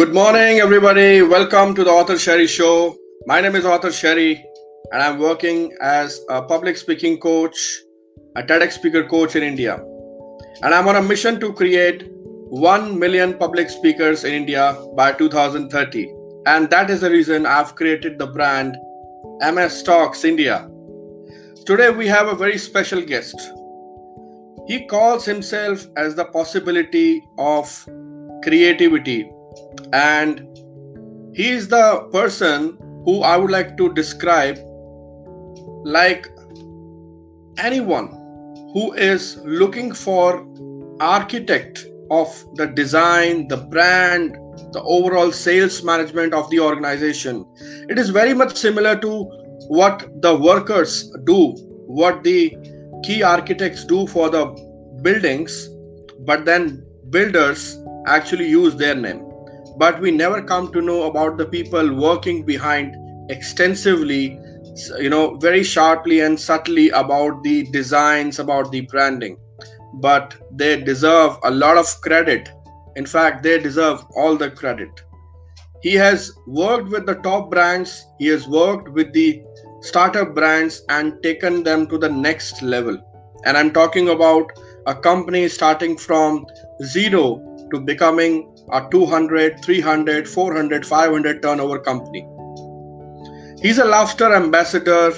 Good morning, everybody. Welcome to the Author Sherry Show. My name is Author Sherry, and I'm working as a public speaking coach, a TEDx speaker coach in India. And I'm on a mission to create 1 million public speakers in India by 2030. And that is the reason I've created the brand MS Talks India. Today, we have a very special guest. He calls himself as the possibility of creativity and he is the person who I would like to describe like anyone who is looking for architect of the design the brand the overall sales management of the organization. It is very much similar to what the workers do what the key architects do for the buildings but then builders actually use their name but we never come to know about the people working behind extensively you know very sharply and subtly about the designs about the branding. But they deserve a lot of credit. In fact they deserve all the credit. He has worked with the top brands he has worked with the startup brands and taken them to the next level. And i'm talking about a company starting from zero to becoming a 200, 300, 400, 500 turnover company. He's a laughter ambassador,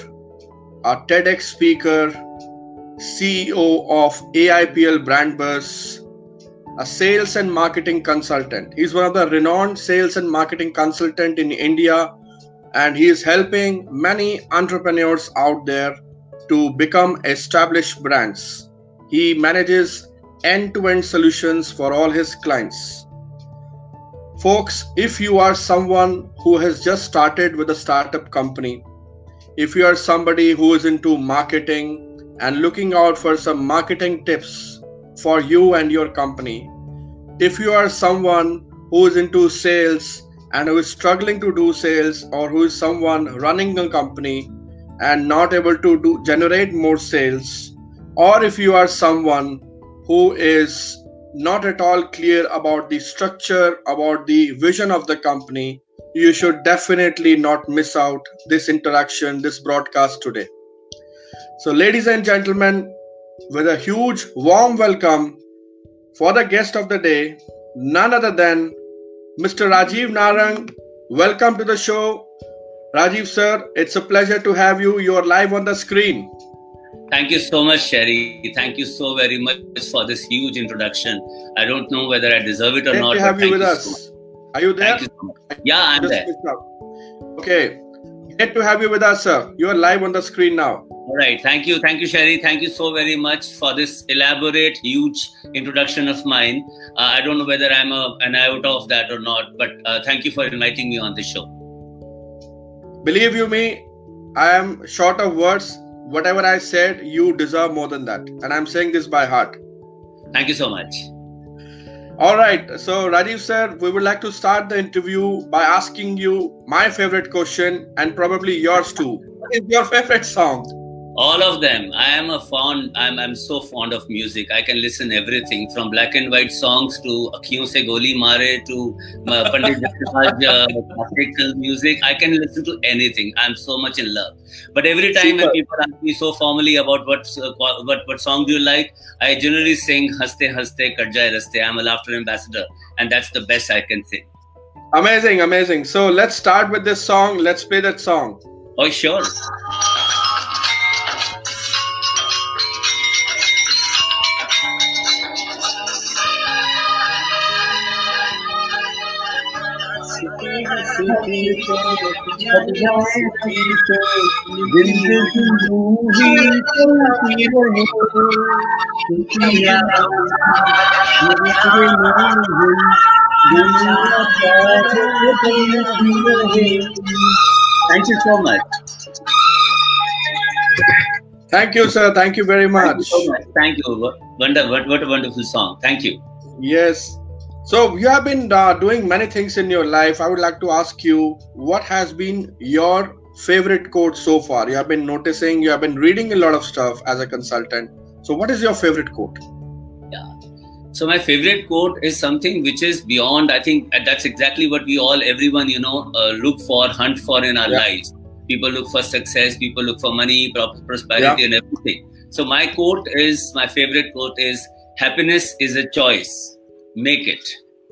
a TEDx speaker, CEO of AIPL Brand Buzz, a sales and marketing consultant. He's one of the renowned sales and marketing consultant in India and he is helping many entrepreneurs out there to become established brands. He manages end-to-end solutions for all his clients. Folks, if you are someone who has just started with a startup company, if you are somebody who is into marketing and looking out for some marketing tips for you and your company, if you are someone who is into sales and who is struggling to do sales or who is someone running a company and not able to do generate more sales or if you are someone who is not at all clear about the structure, about the vision of the company, you should definitely not miss out this interaction, this broadcast today. So, ladies and gentlemen, with a huge warm welcome for the guest of the day, none other than Mr. Rajiv Narang. Welcome to the show. Rajiv, sir, it's a pleasure to have you. You are live on the screen. Thank you so much, Sherry. Thank you so very much for this huge introduction. I don't know whether I deserve it or Great not. to have you with you us. So Are you there? you so yeah, I'm there. Okay. Great to have you with us, sir. You are live on the screen now. All right. Thank you. Thank you, Sherry. Thank you so very much for this elaborate, huge introduction of mine. Uh, I don't know whether I'm a, an iota of that or not, but uh, thank you for inviting me on the show. Believe you me, I am short of words. Whatever I said, you deserve more than that. And I'm saying this by heart. Thank you so much. All right. So, Rajiv sir, we would like to start the interview by asking you my favorite question and probably yours too. What is your favorite song? All of them. I am a fond i'm i'm so fond of music. I can listen everything from black and white songs to akhiyon se goli mare to uh, pandit Jasraj, uh, classical music. I can listen to anything. I'm so much in love. But every time when people ask me so formally about what uh, what what song do you like i generally sing haste haste kat jaye raste. I'm a laughter ambassador and that's the best i can sing Amazing, amazing. So, let's start with this song. Let's play that song. oh sure thank you so much Thank you, sir. Thank you very Thank you much. so much. Thank you. What, what, what a wonderful song. Thank you. Yes. So, you have been uh, doing many things in your life. I would like to ask you what has been your favorite quote so far? You have been noticing, you have been reading a lot of stuff as a consultant. So, what is your favorite quote? Yeah. So my favorite quote is something which is beyond. I think that's exactly what we all, everyone, you know, uh, look for, hunt for in our yeah. lives. People look for success. People look for money, prosperity, yeah. and everything. So my quote is my favorite quote is happiness is a choice. Make it.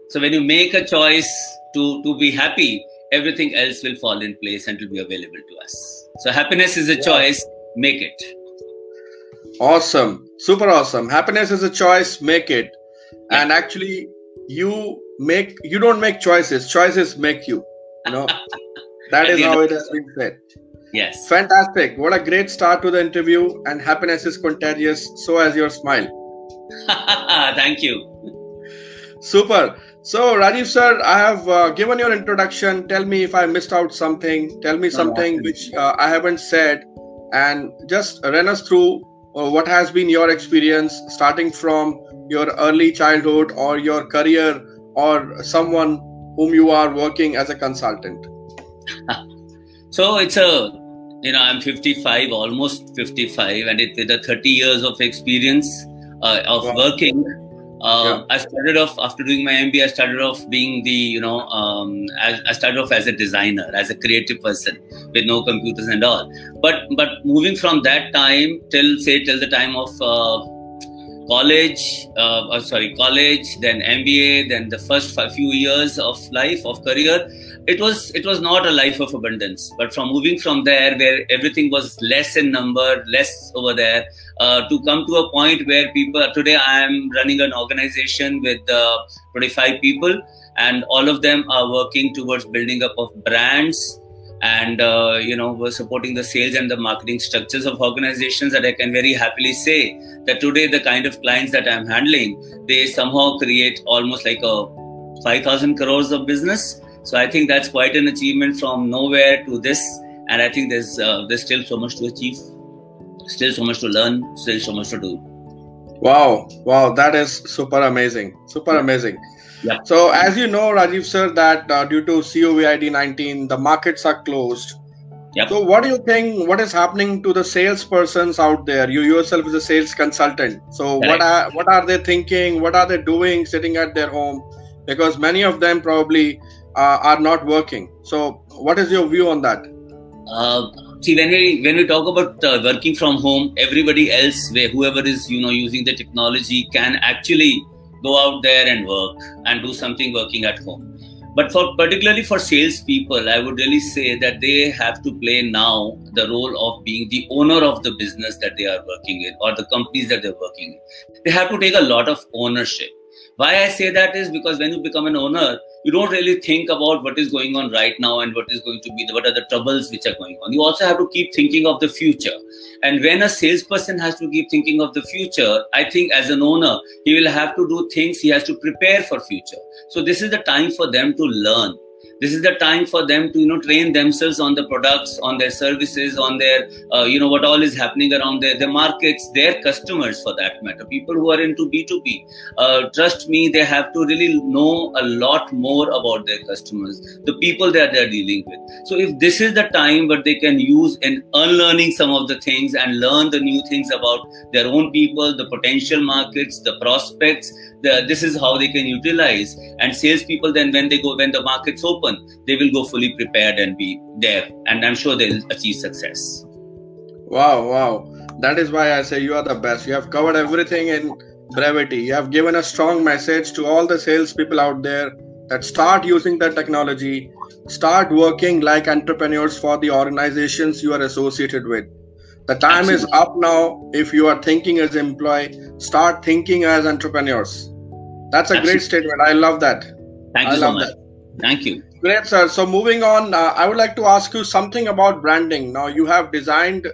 So when you make a choice to to be happy, everything else will fall in place and will be available to us. So happiness is a yeah. choice. Make it. Awesome. Super awesome. Happiness is a choice. Make it and actually you make you don't make choices choices make you you know that is how it has been said yes fantastic what a great start to the interview and happiness is contagious so as your smile thank you super. So rajiv sir i have uh, given your introduction. Tell me if i missed out something. Tell me something no, which uh, i haven't said. And just run us through uh, what has been your experience starting from your early childhood or your career or someone whom you are working as a consultant. So it's a you know i'm 55 almost 55 and it, with a 30 years of experience uh, of wow. working yeah. I started off after doing my MBA. I started off being the you know um, as, I started off as a designer, as a creative person with no computers and all. But but moving from that time till say till the time of uh, college, uh, uh sorry college, then MBA, then the first few years of life of career, it was it was not a life of abundance. But from moving from there, where everything was less in number, less over there uh, to come to a point where people today i am running an organization with uh, 25 people and all of them are working towards building up of brands and uh, you know we're supporting the sales and the marketing structures of organizations that i can very happily say that today the kind of clients that i'm handling they somehow create almost like a 5000 crores of business. So i think that's quite an achievement from nowhere to this and i think there's uh, there's still so much to achieve still so much to learn, still so much to do. Wow, wow, that is super amazing, super amazing. Yeah. So, as you know, Rajiv sir, that uh, due to COVID 19, the markets are closed. Yep. So, what do you think? What is happening to the salespersons out there? You yourself is a sales consultant. So, Correct. what are what are they thinking? What are they doing, sitting at their home? Because many of them probably uh, are not working. So, what is your view on that? Uh, see when we when we talk about uh, working from home everybody else where whoever is you know using the technology can actually go out there and work and do something working at home but for particularly for salespeople, I would really say that they have to play now the role of being the owner of the business that they are working in or the companies that they're working in. They have to take a lot of ownership. Why I say that is because when you become an owner, you don't really think about what is going on right now and what is going to be the, what are the troubles which are going on. You also have to keep thinking of the future. And when a salesperson has to keep thinking of the future i think as an owner he will have to do things he has to prepare for future. So this is the time for them to learn this is the time for them to you know train themselves on the products on their services on their uh, you know what all is happening around their, their markets their customers for that matter. People who are into b2b uh, trust me they have to really know a lot more about their customers the people that they're dealing with. So if this is the time where they can use in unlearning some of the things and learn the new things about their own people the potential markets the prospects the, this is how they can utilize. And salespeople then when they go when the markets open they will go fully prepared and be there and i'm sure they'll achieve success wow wow that is why i say you are the best you have covered everything in brevity you have given a strong message to all the salespeople out there that start using the technology start working like entrepreneurs for the organizations you are associated with the time Absolutely. is up now if you are thinking as employee start thinking as entrepreneurs that's a Absolutely. great statement. I love that. Thank you I so much. That. Thank you. Great, sir. So moving on, uh, I would like to ask you something about branding. Now you have designed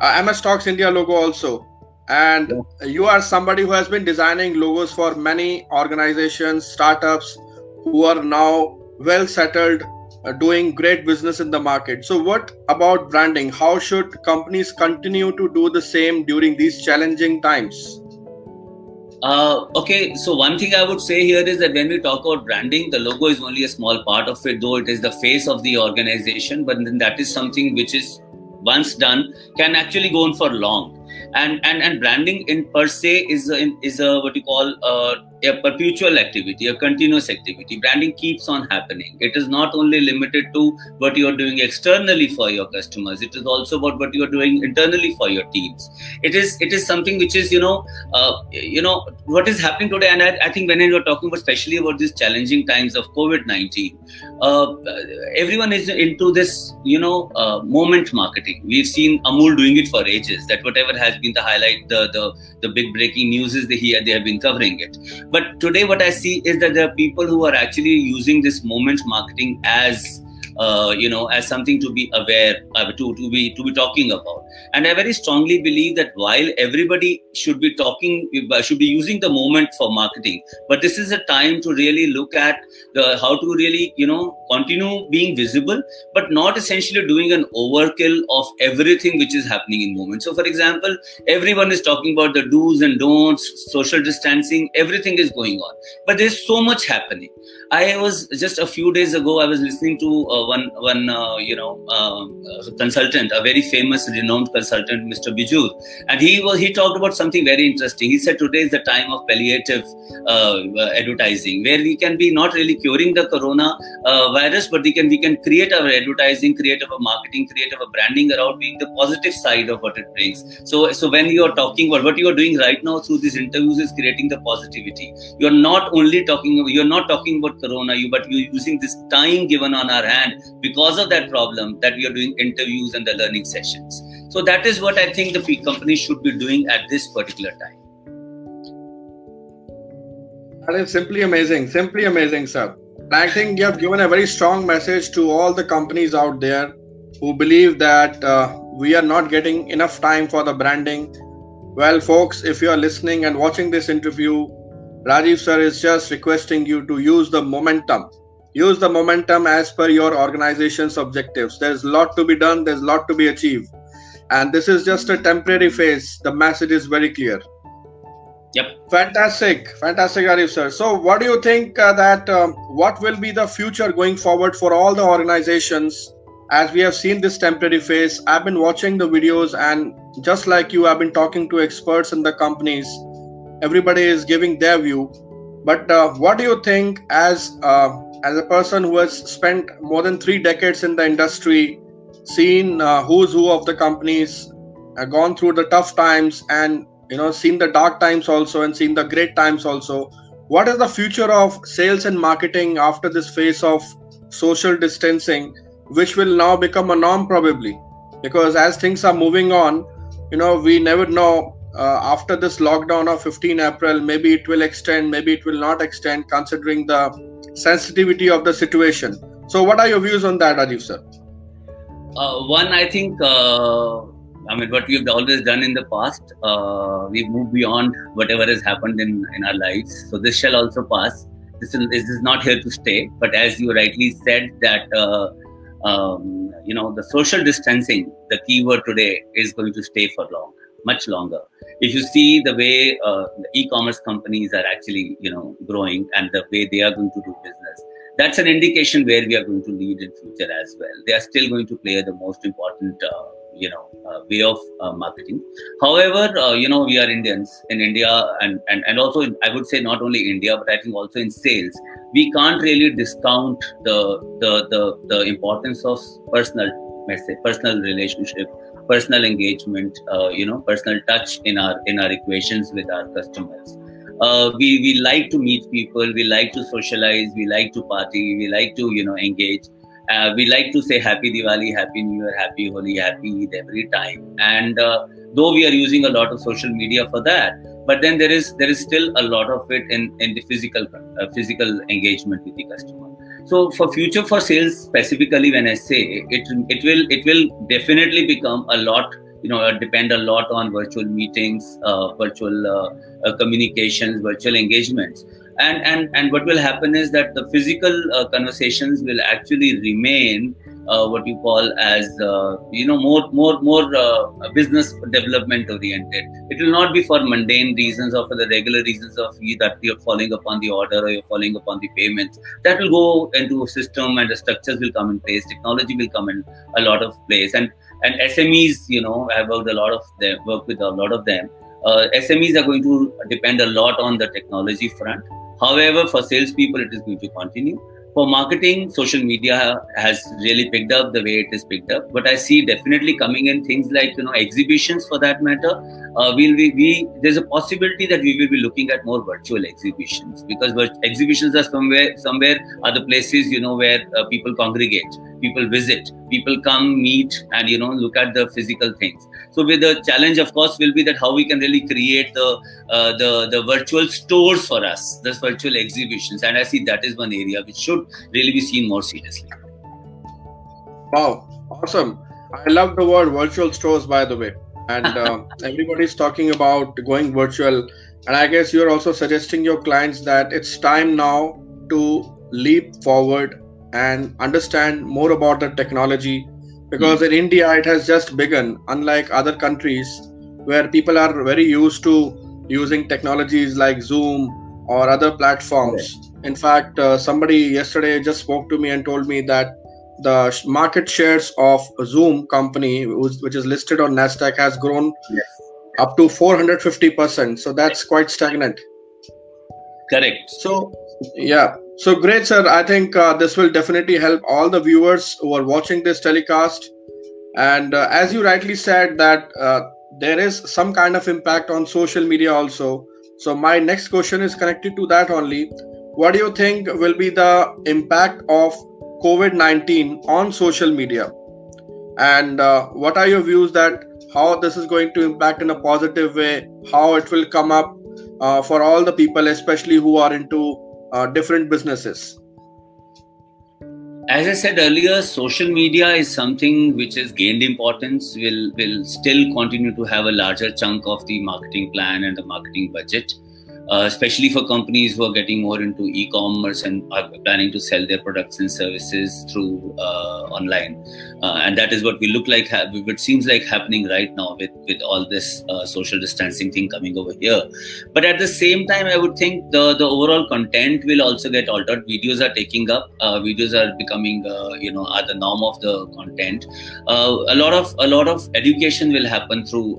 uh, MS Talks India logo also, and yeah. you are somebody who has been designing logos for many organizations, startups who are now well settled, uh, doing great business in the market. So what about branding? How should companies continue to do the same during these challenging times? Uh, okay, so one thing I would say here is that when we talk about branding, the logo is only a small part of it, though it is the face of the organization. But then that is something which is once done can actually go on for long. and and and branding in per se is a, is a what you call uh, a perpetual activity, a continuous activity. Branding keeps on happening. It is not only limited to what you are doing externally for your customers. It is also about what you are doing internally for your teams. It is it is something which is you know uh, you know what is happening today. And I, I think when you are talking about especially about these challenging times of COVID nineteen, uh, everyone is into this you know uh, moment marketing. We've seen Amul doing it for ages. That whatever has been the highlight, the the the big breaking news is that he they have been covering it but today, what I see is that there are people who are actually using this moment marketing as uh, you know as something to be aware uh, to, to be to be talking about. And i very strongly believe that while everybody should be talking uh, should be using the moment for marketing. But this is a time to really look at the how to really you know continue being visible but not essentially doing an overkill of everything which is happening in moment. So for example everyone is talking about the do's and don'ts social distancing everything is going on. But there's so much happening. I was just a few days ago i was listening to uh, one one uh, you know uh, consultant, a very famous, renowned consultant, Mr. Bijoor, and he was he talked about something very interesting. He said today is the time of palliative uh, advertising, where we can be not really curing the corona virus, but we can we can create our advertising, create our marketing, create our branding around being the positive side of what it brings. So so when you are talking about what you are doing right now through these interviews is creating the positivity. You are not only talking you are not talking about corona, you but you're using this time given on our hand because of that problem that we are doing interviews and the learning sessions so that is what i think the company should be doing at this particular time. That is simply amazing simply amazing sir. I think you have given a very strong message to all the companies out there who believe that uh, we are not getting enough time for the branding. Well folks if you are listening and watching this interview rajiv sir is just requesting you to use the momentum. Use the momentum as per your organization's objectives. There's a lot to be done there's a lot to be achieved and this is just a temporary phase. The message is very clear. Yep. Fantastic. Fantastic arif sir. So what do you think uh, that um, what will be the future going forward for all the organizations? As we have seen this temporary phase i've been watching the videos and just like you i've been talking to experts in the companies. Everybody is giving their view. But uh, what do you think as uh, as a person who has spent more than three decades in the industry, seen uh, who's who of the companies, uh, gone through the tough times, and you know seen the dark times also, and seen the great times also. What is the future of sales and marketing after this phase of social distancing, which will now become a norm probably? Because as things are moving on, you know we never know uh, after this lockdown of 15 April, maybe it will extend, maybe it will not extend, considering the sensitivity of the situation. So, what are your views on that, Rajiv sir? Uh, one, I think, uh, I mean, what we've always done in the past, uh, we've moved beyond whatever has happened in, in our lives. So, this shall also pass. This is, this is not here to stay. But as you rightly said, that uh, um, you know, the social distancing, the keyword today, is going to stay for long, much longer if you see the way uh, the e-commerce companies are actually you know growing and the way they are going to do business that's an indication where we are going to lead in future as well. They are still going to play the most important uh, you know uh, way of uh, marketing. However uh, you know we are indians in india and, and and also in, i would say not only india but i think also in sales. We can't really discount the the the, the importance of personal message personal relationship personal engagement, uh, you know, personal touch in our in our equations with our customers. Uh, we we like to meet people, we like to socialize, we like to party, we like to you know engage. Uh, we like to say Happy Diwali, Happy New Year, Happy Holi, Happy Eid every time. And uh, though we are using a lot of social media for that, but then there is there is still a lot of it in in the physical uh, physical engagement with the customer so for future for sales specifically when i say it it will it will definitely become a lot you know depend a lot on virtual meetings uh, virtual uh, uh, communications virtual engagements. And and and what will happen is that the physical uh, conversations will actually remain uh, what you call as uh, you know more more more uh, business development oriented. It will not be for mundane reasons or for the regular reasons of that you're following upon the order or you're following upon the payments. That will go into a system and the structures will come in place. Technology will come in a lot of place. And and SMEs, you know, I've worked a lot of them, work with a lot of them. Uh, SMEs are going to depend a lot on the technology front. However, for salespeople, it is going to continue. For marketing, social media has really picked up the way it is picked up. But I see definitely coming in things like you know exhibitions for that matter. Uh, we'll be, we there's a possibility that we will be looking at more virtual exhibitions because exhibitions are somewhere somewhere are the places you know where uh, people congregate people visit people come meet and you know look at the physical things. So with the challenge of course will be that how we can really create the uh, the the virtual stores for us this virtual exhibitions. And i see that is one area which should really be seen more seriously. Wow awesome. I love the word virtual stores by the way and uh, everybody's talking about going virtual. And i guess you're also suggesting your clients that it's time now to leap forward and understand more about the technology. Because in India it has just begun, unlike other countries where people are very used to using technologies like Zoom or other platforms. In fact, uh, somebody yesterday just spoke to me and told me that the market shares of Zoom company, which is listed on Nasdaq, has grown yes. up to 450 percent. So that's quite stagnant. Correct. So yeah, so great, sir. I think uh, this will definitely help all the viewers who are watching this telecast. And uh, as you rightly said, that uh, there is some kind of impact on social media also. So my next question is connected to that only. What do you think will be the impact of COVID nineteen on social media? And uh, what are your views that how this is going to impact in a positive way? How it will come up uh, for all the people, especially who are into uh, different businesses? As I said earlier, social media is something which has gained importance, will, will still continue to have a larger chunk of the marketing plan and the marketing budget uh, especially for companies who are getting more into e-commerce and are planning to sell their products and services through uh, online. Uh, and that is what we look like, what seems like happening right now with, with all this uh, social distancing thing coming over here. But at the same time, I would think the, the overall content will also get altered. Videos are taking up, uh, videos are becoming, uh, you know, are the norm of the content. a lot of a lot of education will happen through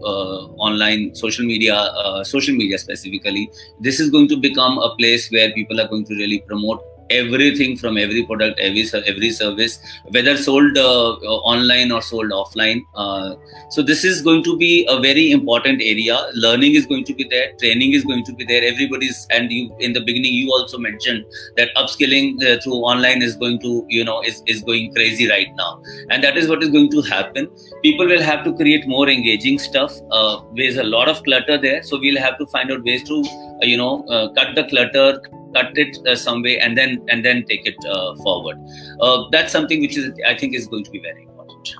online social media, social media specifically this is going to become a place where people are going to really promote everything from every product every every service whether sold uh, online or sold offline. Uh, so this is going to be a very important area. Learning is going to be there training is going to be there. Everybody's and you in the beginning you also mentioned that upskilling uh, through online is going to you know is, is going crazy right now. And that is what is going to happen. People will have to create more engaging stuff. Uh, there's a lot of clutter there. So we'll have to find out ways to uh, you know uh, cut the clutter cut it uh, some way and then and then take it uh, forward. Uh, that's something which is i think is going to be very important.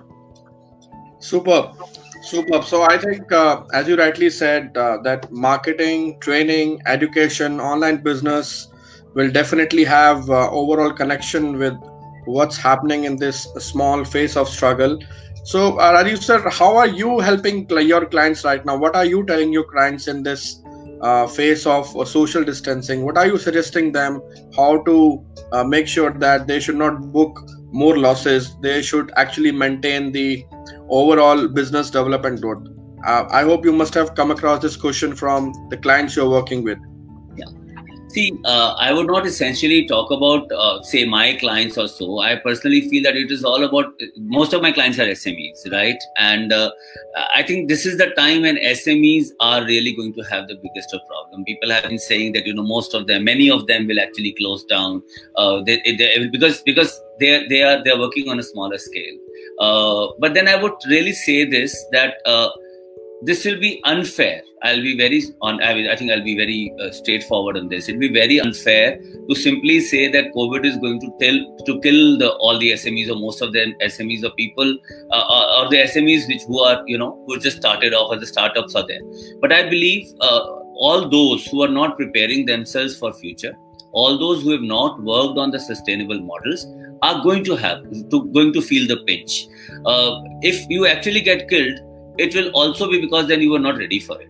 Superb. Superb. So i think uh, as you rightly said uh, that marketing training education online business will definitely have uh, overall connection with what's happening in this small phase of struggle. So uh, sir how are you helping your clients right now? What are you telling your clients in this uh, phase of uh, social distancing. What are you suggesting them? How to uh, make sure that they should not book more losses? They should actually maintain the overall business development growth. Uh, i hope you must have come across this question from the clients you're working with See, uh, I would not essentially talk about, uh, say, my clients or so. I personally feel that it is all about most of my clients are SMEs, right? And uh, I think this is the time when SMEs are really going to have the biggest of problem. People have been saying that you know most of them, many of them will actually close down uh, they, they, because because they they are they are working on a smaller scale. Uh, but then I would really say this that uh, this will be unfair. I'll be very on. I, I think I'll be very uh, straightforward on this. It'll be very unfair to simply say that COVID is going to tell to kill the all the SMEs or most of the SMEs or people uh, or, or, the SMEs which who are you know who just started off or the startups are there. But I believe uh, all those who are not preparing themselves for future, all those who have not worked on the sustainable models are going to have to going to feel the pinch. Uh, if you actually get killed it will also be because then you were not ready for it.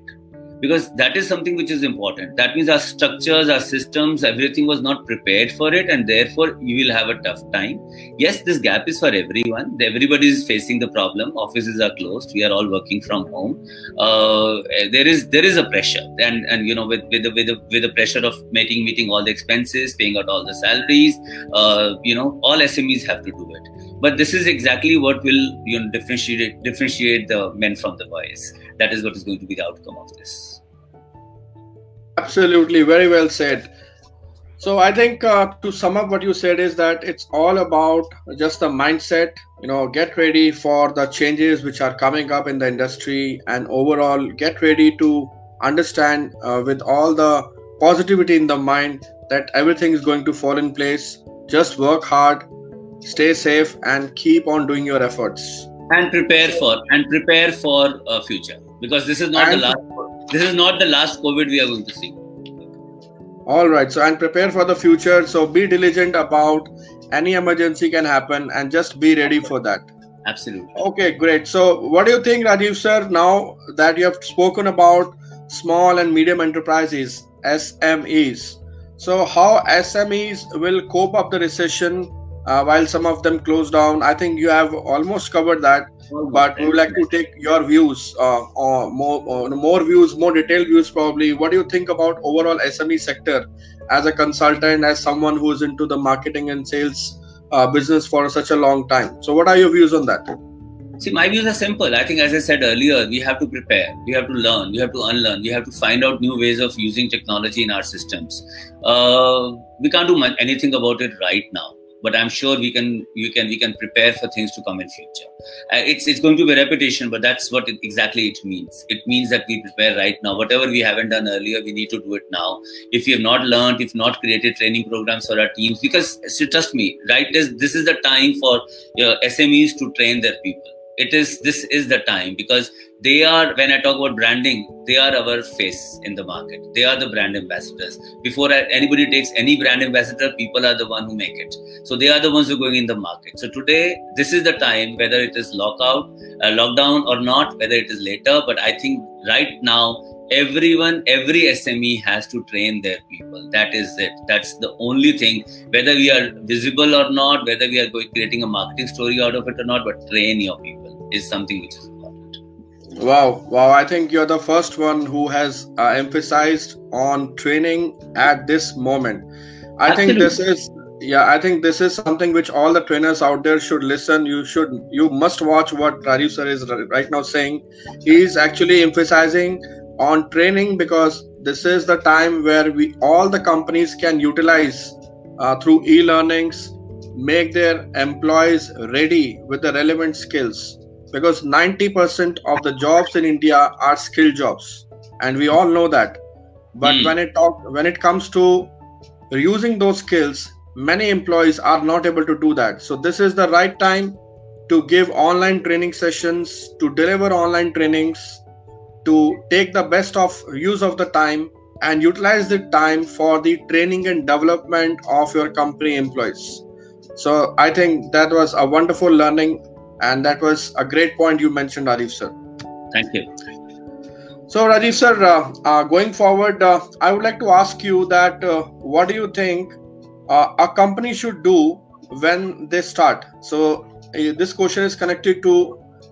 Because that is something which is important. That means our structures our systems everything was not prepared for it and therefore you will have a tough time. Yes this gap is for everyone. Everybody is facing the problem. Offices are closed. We are all working from home. Uh, there is there is a pressure. And and you know with with the, with the, with the pressure of making meeting all the expenses paying out all the salaries uh, you know all smes have to do it but this is exactly what will you know differentiate differentiate the men from the boys. That is what is going to be the outcome of this. Absolutely. Very well said. So i think uh, to sum up what you said is that it's all about just the mindset you know get ready for the changes which are coming up in the industry and overall get ready to understand uh, with all the positivity in the mind that everything is going to fall in place. Just work hard stay safe and keep on doing your efforts. And prepare for and prepare for a future. Because this is not and the last this is not the last covid we are going to see. All right so and prepare for the future. So be diligent about any emergency can happen and just be ready for that. Absolutely. Okay great. So what do you think rajiv sir now that you have spoken about small and medium enterprises smes so how smes will cope up the recession uh, while some of them closed down. I think you have almost covered that, but we would like to take your views, uh, or more, or more views, more detailed views, probably. What do you think about overall SME sector as a consultant, as someone who is into the marketing and sales uh, business for such a long time? So, what are your views on that? See, my views are simple. I think, as I said earlier, we have to prepare, we have to learn, we have to unlearn, we have to find out new ways of using technology in our systems. Uh, we can't do anything about it right now but i'm sure we can we can we can prepare for things to come in future. Uh, it's it's going to be repetition but that's what it, exactly it means. It means that we prepare right now. Whatever we haven't done earlier we need to do it now. If we have not learned if not created training programs for our teams because so trust me right this, this is the time for smes to train their people it is this is the time because they are when i talk about branding they are our face in the market. They are the brand ambassadors. Before anybody takes any brand ambassador people are the one who make it. So they are the ones who are going in the market. So today this is the time whether it is lockout uh, lockdown or not whether it is later but i think right now everyone every sme has to train their people. That is it. That's the only thing. Whether we are visible or not whether we are going creating a marketing story out of it or not but train your people is something which is important. Wow wow i think you're the first one who has uh, emphasized on training at this moment. I Absolutely. think this is yeah i think this is something which all the trainers out there should listen. You should you must watch what rajiv sir is right now saying. He's actually emphasizing on training because this is the time where we all the companies can utilize uh, through e-learnings make their employees ready with the relevant skills because 90% of the jobs in india are skill jobs. And we all know that. But mm. when it talk when it comes to using those skills many employees are not able to do that. So this is the right time to give online training sessions to deliver online trainings to take the best of use of the time and utilize the time for the training and development of your company employees. So i think that was a wonderful learning and that was a great point you mentioned rajiv sir. Thank you. So rajiv sir uh, uh, going forward uh, i would like to ask you that uh, what do you think uh, a company should do when they start? So uh, this question is connected to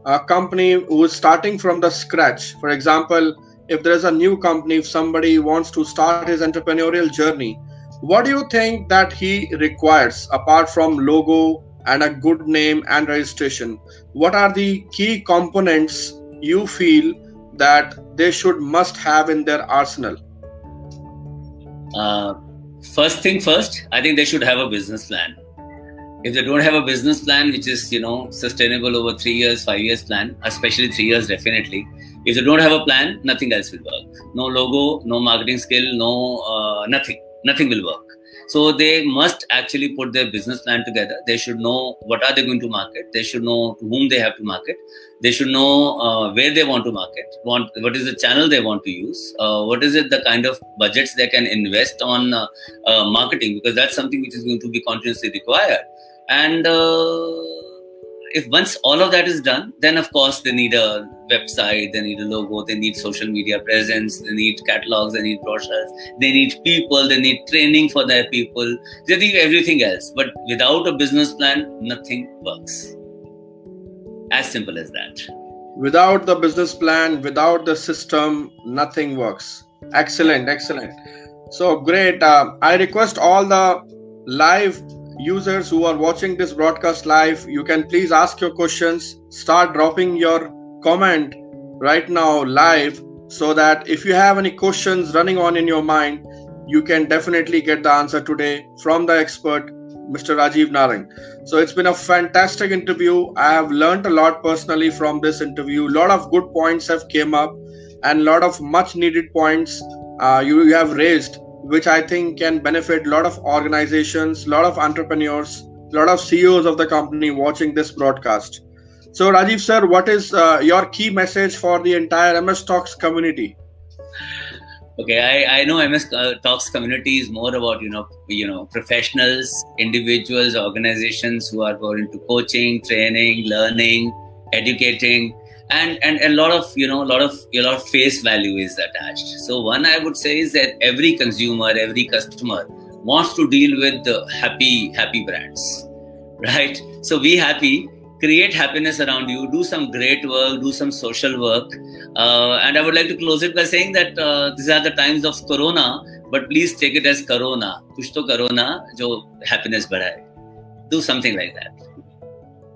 a company who is starting from the scratch. For example if there's a new company if somebody wants to start his entrepreneurial journey what do you think that he requires apart from logo and a good name and registration. What are the key components you feel that they should must have in their arsenal? Uh, first thing first i think they should have a business plan. If they don't have a business plan which is you know sustainable over three years five years plan especially three years definitely if they don't have a plan nothing else will work. No logo no marketing skill no uh, nothing. Nothing will work so they must actually put their business plan together. They should know what are they going to market. They should know to whom they have to market. They should know uh, where they want to market want what is the channel they want to use uh, what is it the kind of budgets they can invest on uh, uh marketing because that's something which is going to be continuously required. And uh, if once all of that is done, then of course they need a website, they need a logo, they need social media presence, they need catalogs, they need brochures, they need people, they need training for their people, they need everything else. But without a business plan, nothing works. As simple as that. Without the business plan, without the system, nothing works. Excellent, excellent. So great. Uh, I request all the live users who are watching this broadcast live, you can please ask your questions. Start dropping your comment right now live so that if you have any questions running on in your mind, you can definitely get the answer today from the expert, Mr. Rajiv Narang. So it's been a fantastic interview. I have learned a lot personally from this interview. A lot of good points have came up and a lot of much needed points uh, you, you have raised which I think can benefit a lot of organizations, a lot of entrepreneurs, a lot of CEOs of the company watching this broadcast. So, Rajiv sir, what is uh, your key message for the entire MS Talks community? Okay, I, I know MS uh, Talks community is more about you know you know professionals, individuals, organizations who are going into coaching, training, learning, educating and and a lot of you know a lot of a lot of face value is attached. So one i would say is that every consumer every customer wants to deal with the happy happy brands right? So be happy create happiness around you do some great work do some social work. Uh, and i would like to close it by saying that uh, these are the times of corona but please take it as corona. Kuch to corona jo happiness badhaye. Do something like that.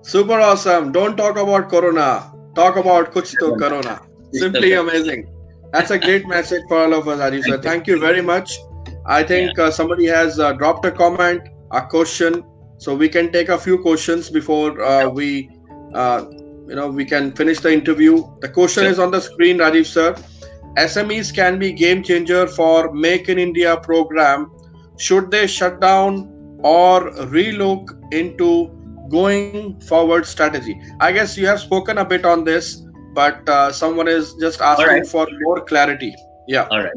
Super awesome. Don't talk about corona talk about Kuch to Corona. Simply amazing. That's a great message for all of us, Rajiv sir. Thank you very much. I think uh, somebody has uh, dropped a comment, a question, so we can take a few questions before uh, we, uh, you know, we can finish the interview. The question sure. is on the screen, Rajiv sir. SMEs can be game changer for Make in India program. Should they shut down or relook into going forward strategy. I guess you have spoken a bit on this but uh, someone is just asking right. for more clarity. Yeah. All right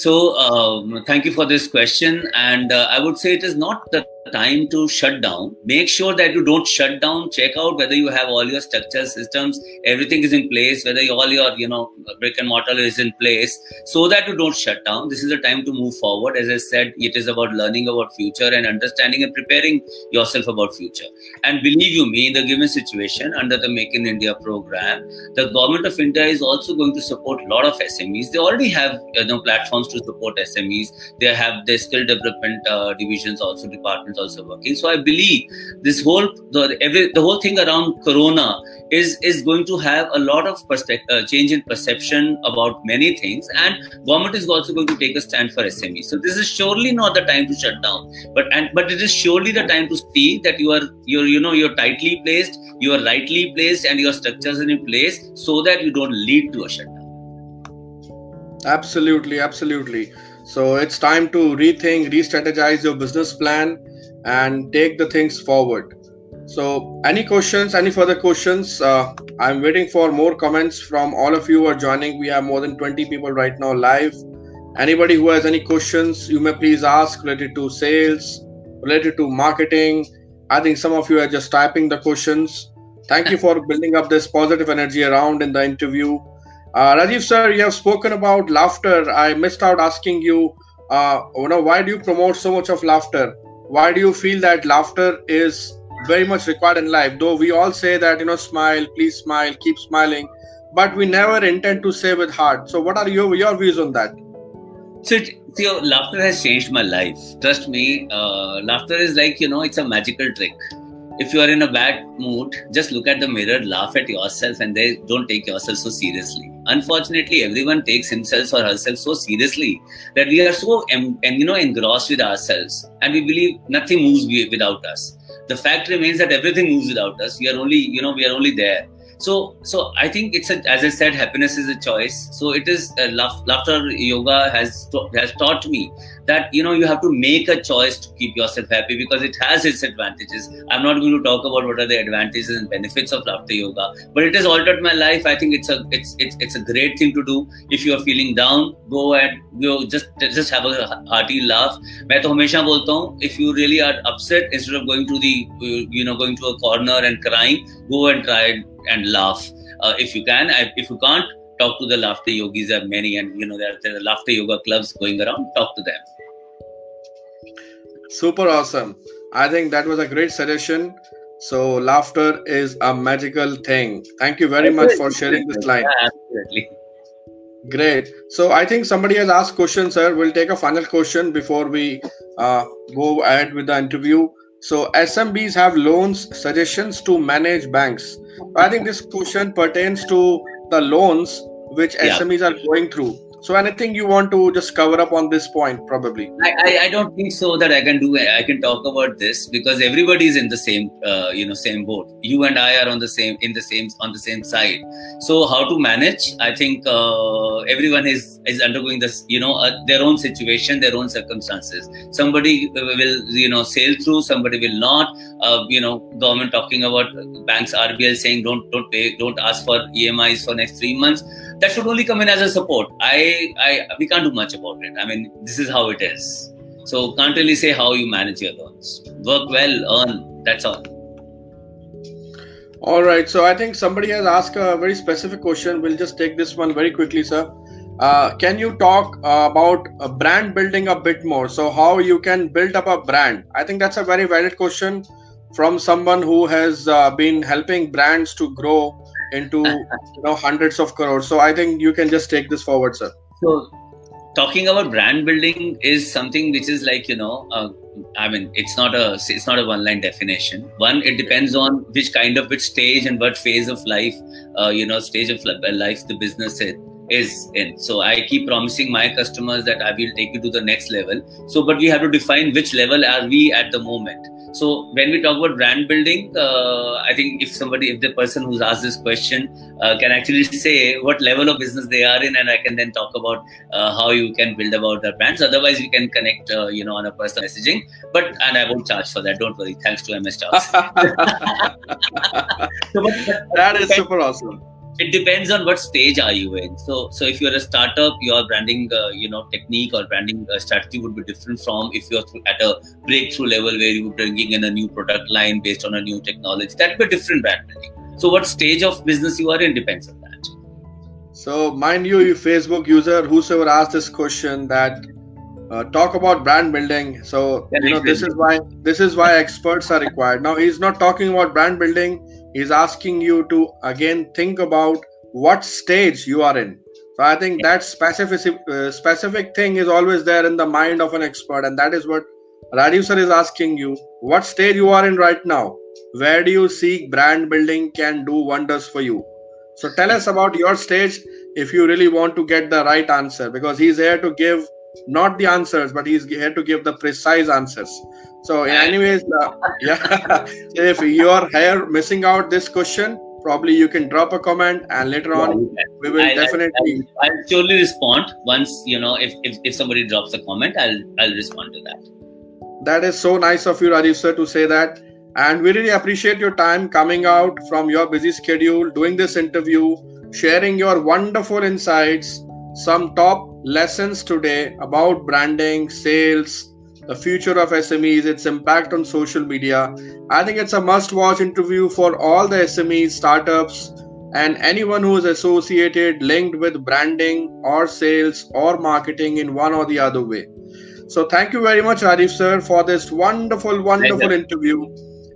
so um, thank you for this question and uh, i would say it is not the time to shut down. Make sure that you don't shut down. Check out whether you have all your structure systems everything is in place whether all your you know brick and mortar is in place so that you don't shut down. This is the time to move forward. As i said it is about learning about future and understanding and preparing yourself about future. And believe you me in the given situation under the make in india program the government of india is also going to support a lot of smes they already have you know platforms to support smes they have their skill development uh, divisions also departments also working. So I believe this whole the every the whole thing around Corona is is going to have a lot of uh, change in perception about many things, and government is also going to take a stand for SME. So this is surely not the time to shut down, but and but it is surely the time to see that you are you're you know you're tightly placed, you are rightly placed, and your structures are in place so that you don't lead to a shutdown. Absolutely, absolutely. So it's time to rethink, re-strategize your business plan and take the things forward. So, any questions, any further questions? Uh, I'm waiting for more comments from all of you who are joining. We have more than 20 people right now live. Anybody who has any questions, you may please ask related to sales, related to marketing. I think some of you are just typing the questions. Thank you for building up this positive energy around in the interview. Uh, Rajiv sir, you have spoken about laughter. I missed out asking you, uh, you know, why do you promote so much of laughter? Why do you feel that laughter is very much required in life? Though we all say that you know smile please smile keep smiling but we never intend to say with heart. So what are your your views on that? So laughter has changed my life. Trust me uh, laughter is like you know it's a magical trick. If you are in a bad mood, just look at the mirror, laugh at yourself, and they don't take yourself so seriously. Unfortunately, everyone takes himself or herself so seriously that we are so and you know engrossed with ourselves, and we believe nothing moves without us. The fact remains that everything moves without us. We are only you know we are only there. So, so I think it's a, as I said, happiness is a choice. So it is uh, laughter yoga has has taught me that you know you have to make a choice to keep yourself happy because it has its advantages. I'm not going to talk about what are the advantages and benefits of laughter yoga, but it has altered my life. I think it's a it's it's it's a great thing to do. If you are feeling down, go and go just just have a hearty laugh. मैं तो हमेशा बोलता हूँ if you really are upset instead of going to the you know going to a corner and crying, go and try and laugh uh, if you can. If you can't, talk to the laughter yogis. There are many, and you know there are, there are laughter yoga clubs going around. Talk to them. Super awesome. I think that was a great suggestion. So laughter is a magical thing. Thank you very much for sharing this line. Yeah, absolutely. Great. So I think somebody has asked questions, sir. We'll take a final question before we uh, go ahead with the interview. So SMBs have loans suggestions to manage banks. I think this question pertains to the loans which yeah. SMEs are going through. So anything you want to just cover up on this point, probably? I, I, I, don't think so that I can do. I can talk about this because everybody is in the same, uh, you know, same boat. You and I are on the same, in the same, on the same side. So how to manage? I think uh, everyone is is undergoing this, you know, uh, their own situation, their own circumstances. Somebody will, you know, sail through. Somebody will not. Uh, you know, government talking about banks, RBI saying don't don't pay, don't ask for EMIs for next three months that should only come in as a support. I, I, we can't do much about it. I mean, this is how it is. So can't really say how you manage your loans. Work well, earn. That's all. All right. So I think somebody has asked a very specific question. We'll just take this one very quickly, sir. Uh, can you talk uh, about uh, brand building a bit more? So how you can build up a brand? I think that's a very valid question from someone who has uh, been helping brands to grow into you know hundreds of crores. So I think you can just take this forward, sir. So talking about brand building is something which is like you know uh, i mean it's not a it's not a one line definition one it depends on which kind of which stage and what phase of life uh, you know stage of life the business is is in. So I keep promising my customers that I will take you to the next level. So, but we have to define which level are we at the moment. So when we talk about brand building, uh, I think if somebody, if the person who's asked this question uh, can actually say what level of business they are in, and I can then talk about uh, how you can build about their brands. Otherwise, we can connect, uh, you know, on a personal messaging. But and I won't charge for that. Don't worry. Thanks to MS Charles. so, but, but, that is super awesome it depends on what stage are you in. So so if you're a startup your branding uh, you know technique or branding uh, strategy would be different from if you're at a breakthrough level where you're bringing in a new product line based on a new technology. That would be different brand building. So what stage of business you are in depends on that. So mind you you facebook user whosoever asked this question that uh, talk about brand building. So yeah, you know this is why this is why experts are required. Now he's not talking about brand building he's asking you to again think about what stage you are in. So i think that specific uh, specific thing is always there in the mind of an expert and that is what Rajiv sir is asking you. What stage you are in right now? Where do you see brand building can do wonders for you? So tell us about your stage if you really want to get the right answer because he's here to give not the answers but he's here to give the precise answers so anyways uh, yeah if you're here missing out this question probably you can drop a comment and later on we will I'll, definitely I'll, I'll, surely respond once you know if, if if somebody drops a comment i'll i'll respond to that. That is so nice of you rajiv sir to say that. And we really appreciate your time coming out from your busy schedule doing this interview sharing your wonderful insights some top lessons today about branding, sales, the future of SMEs, its impact on social media. I think it's a must watch interview for all the SMEs, startups, and anyone who is associated, linked with branding or sales or marketing in one or the other way. So, thank you very much, Arif sir, for this wonderful, wonderful interview.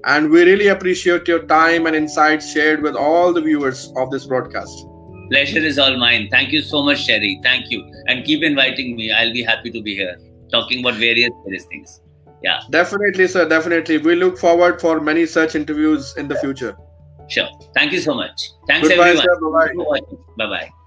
And we really appreciate your time and insights shared with all the viewers of this broadcast. Pleasure is all mine. Thank you so much, Sherry. Thank you. And keep inviting me. I'll be happy to be here talking about various, various things. Yeah. Definitely, sir. Definitely. We look forward for many such interviews in the future. Sure. Thank you so much. Thanks, Goodbye, everyone. Bye bye. Bye bye.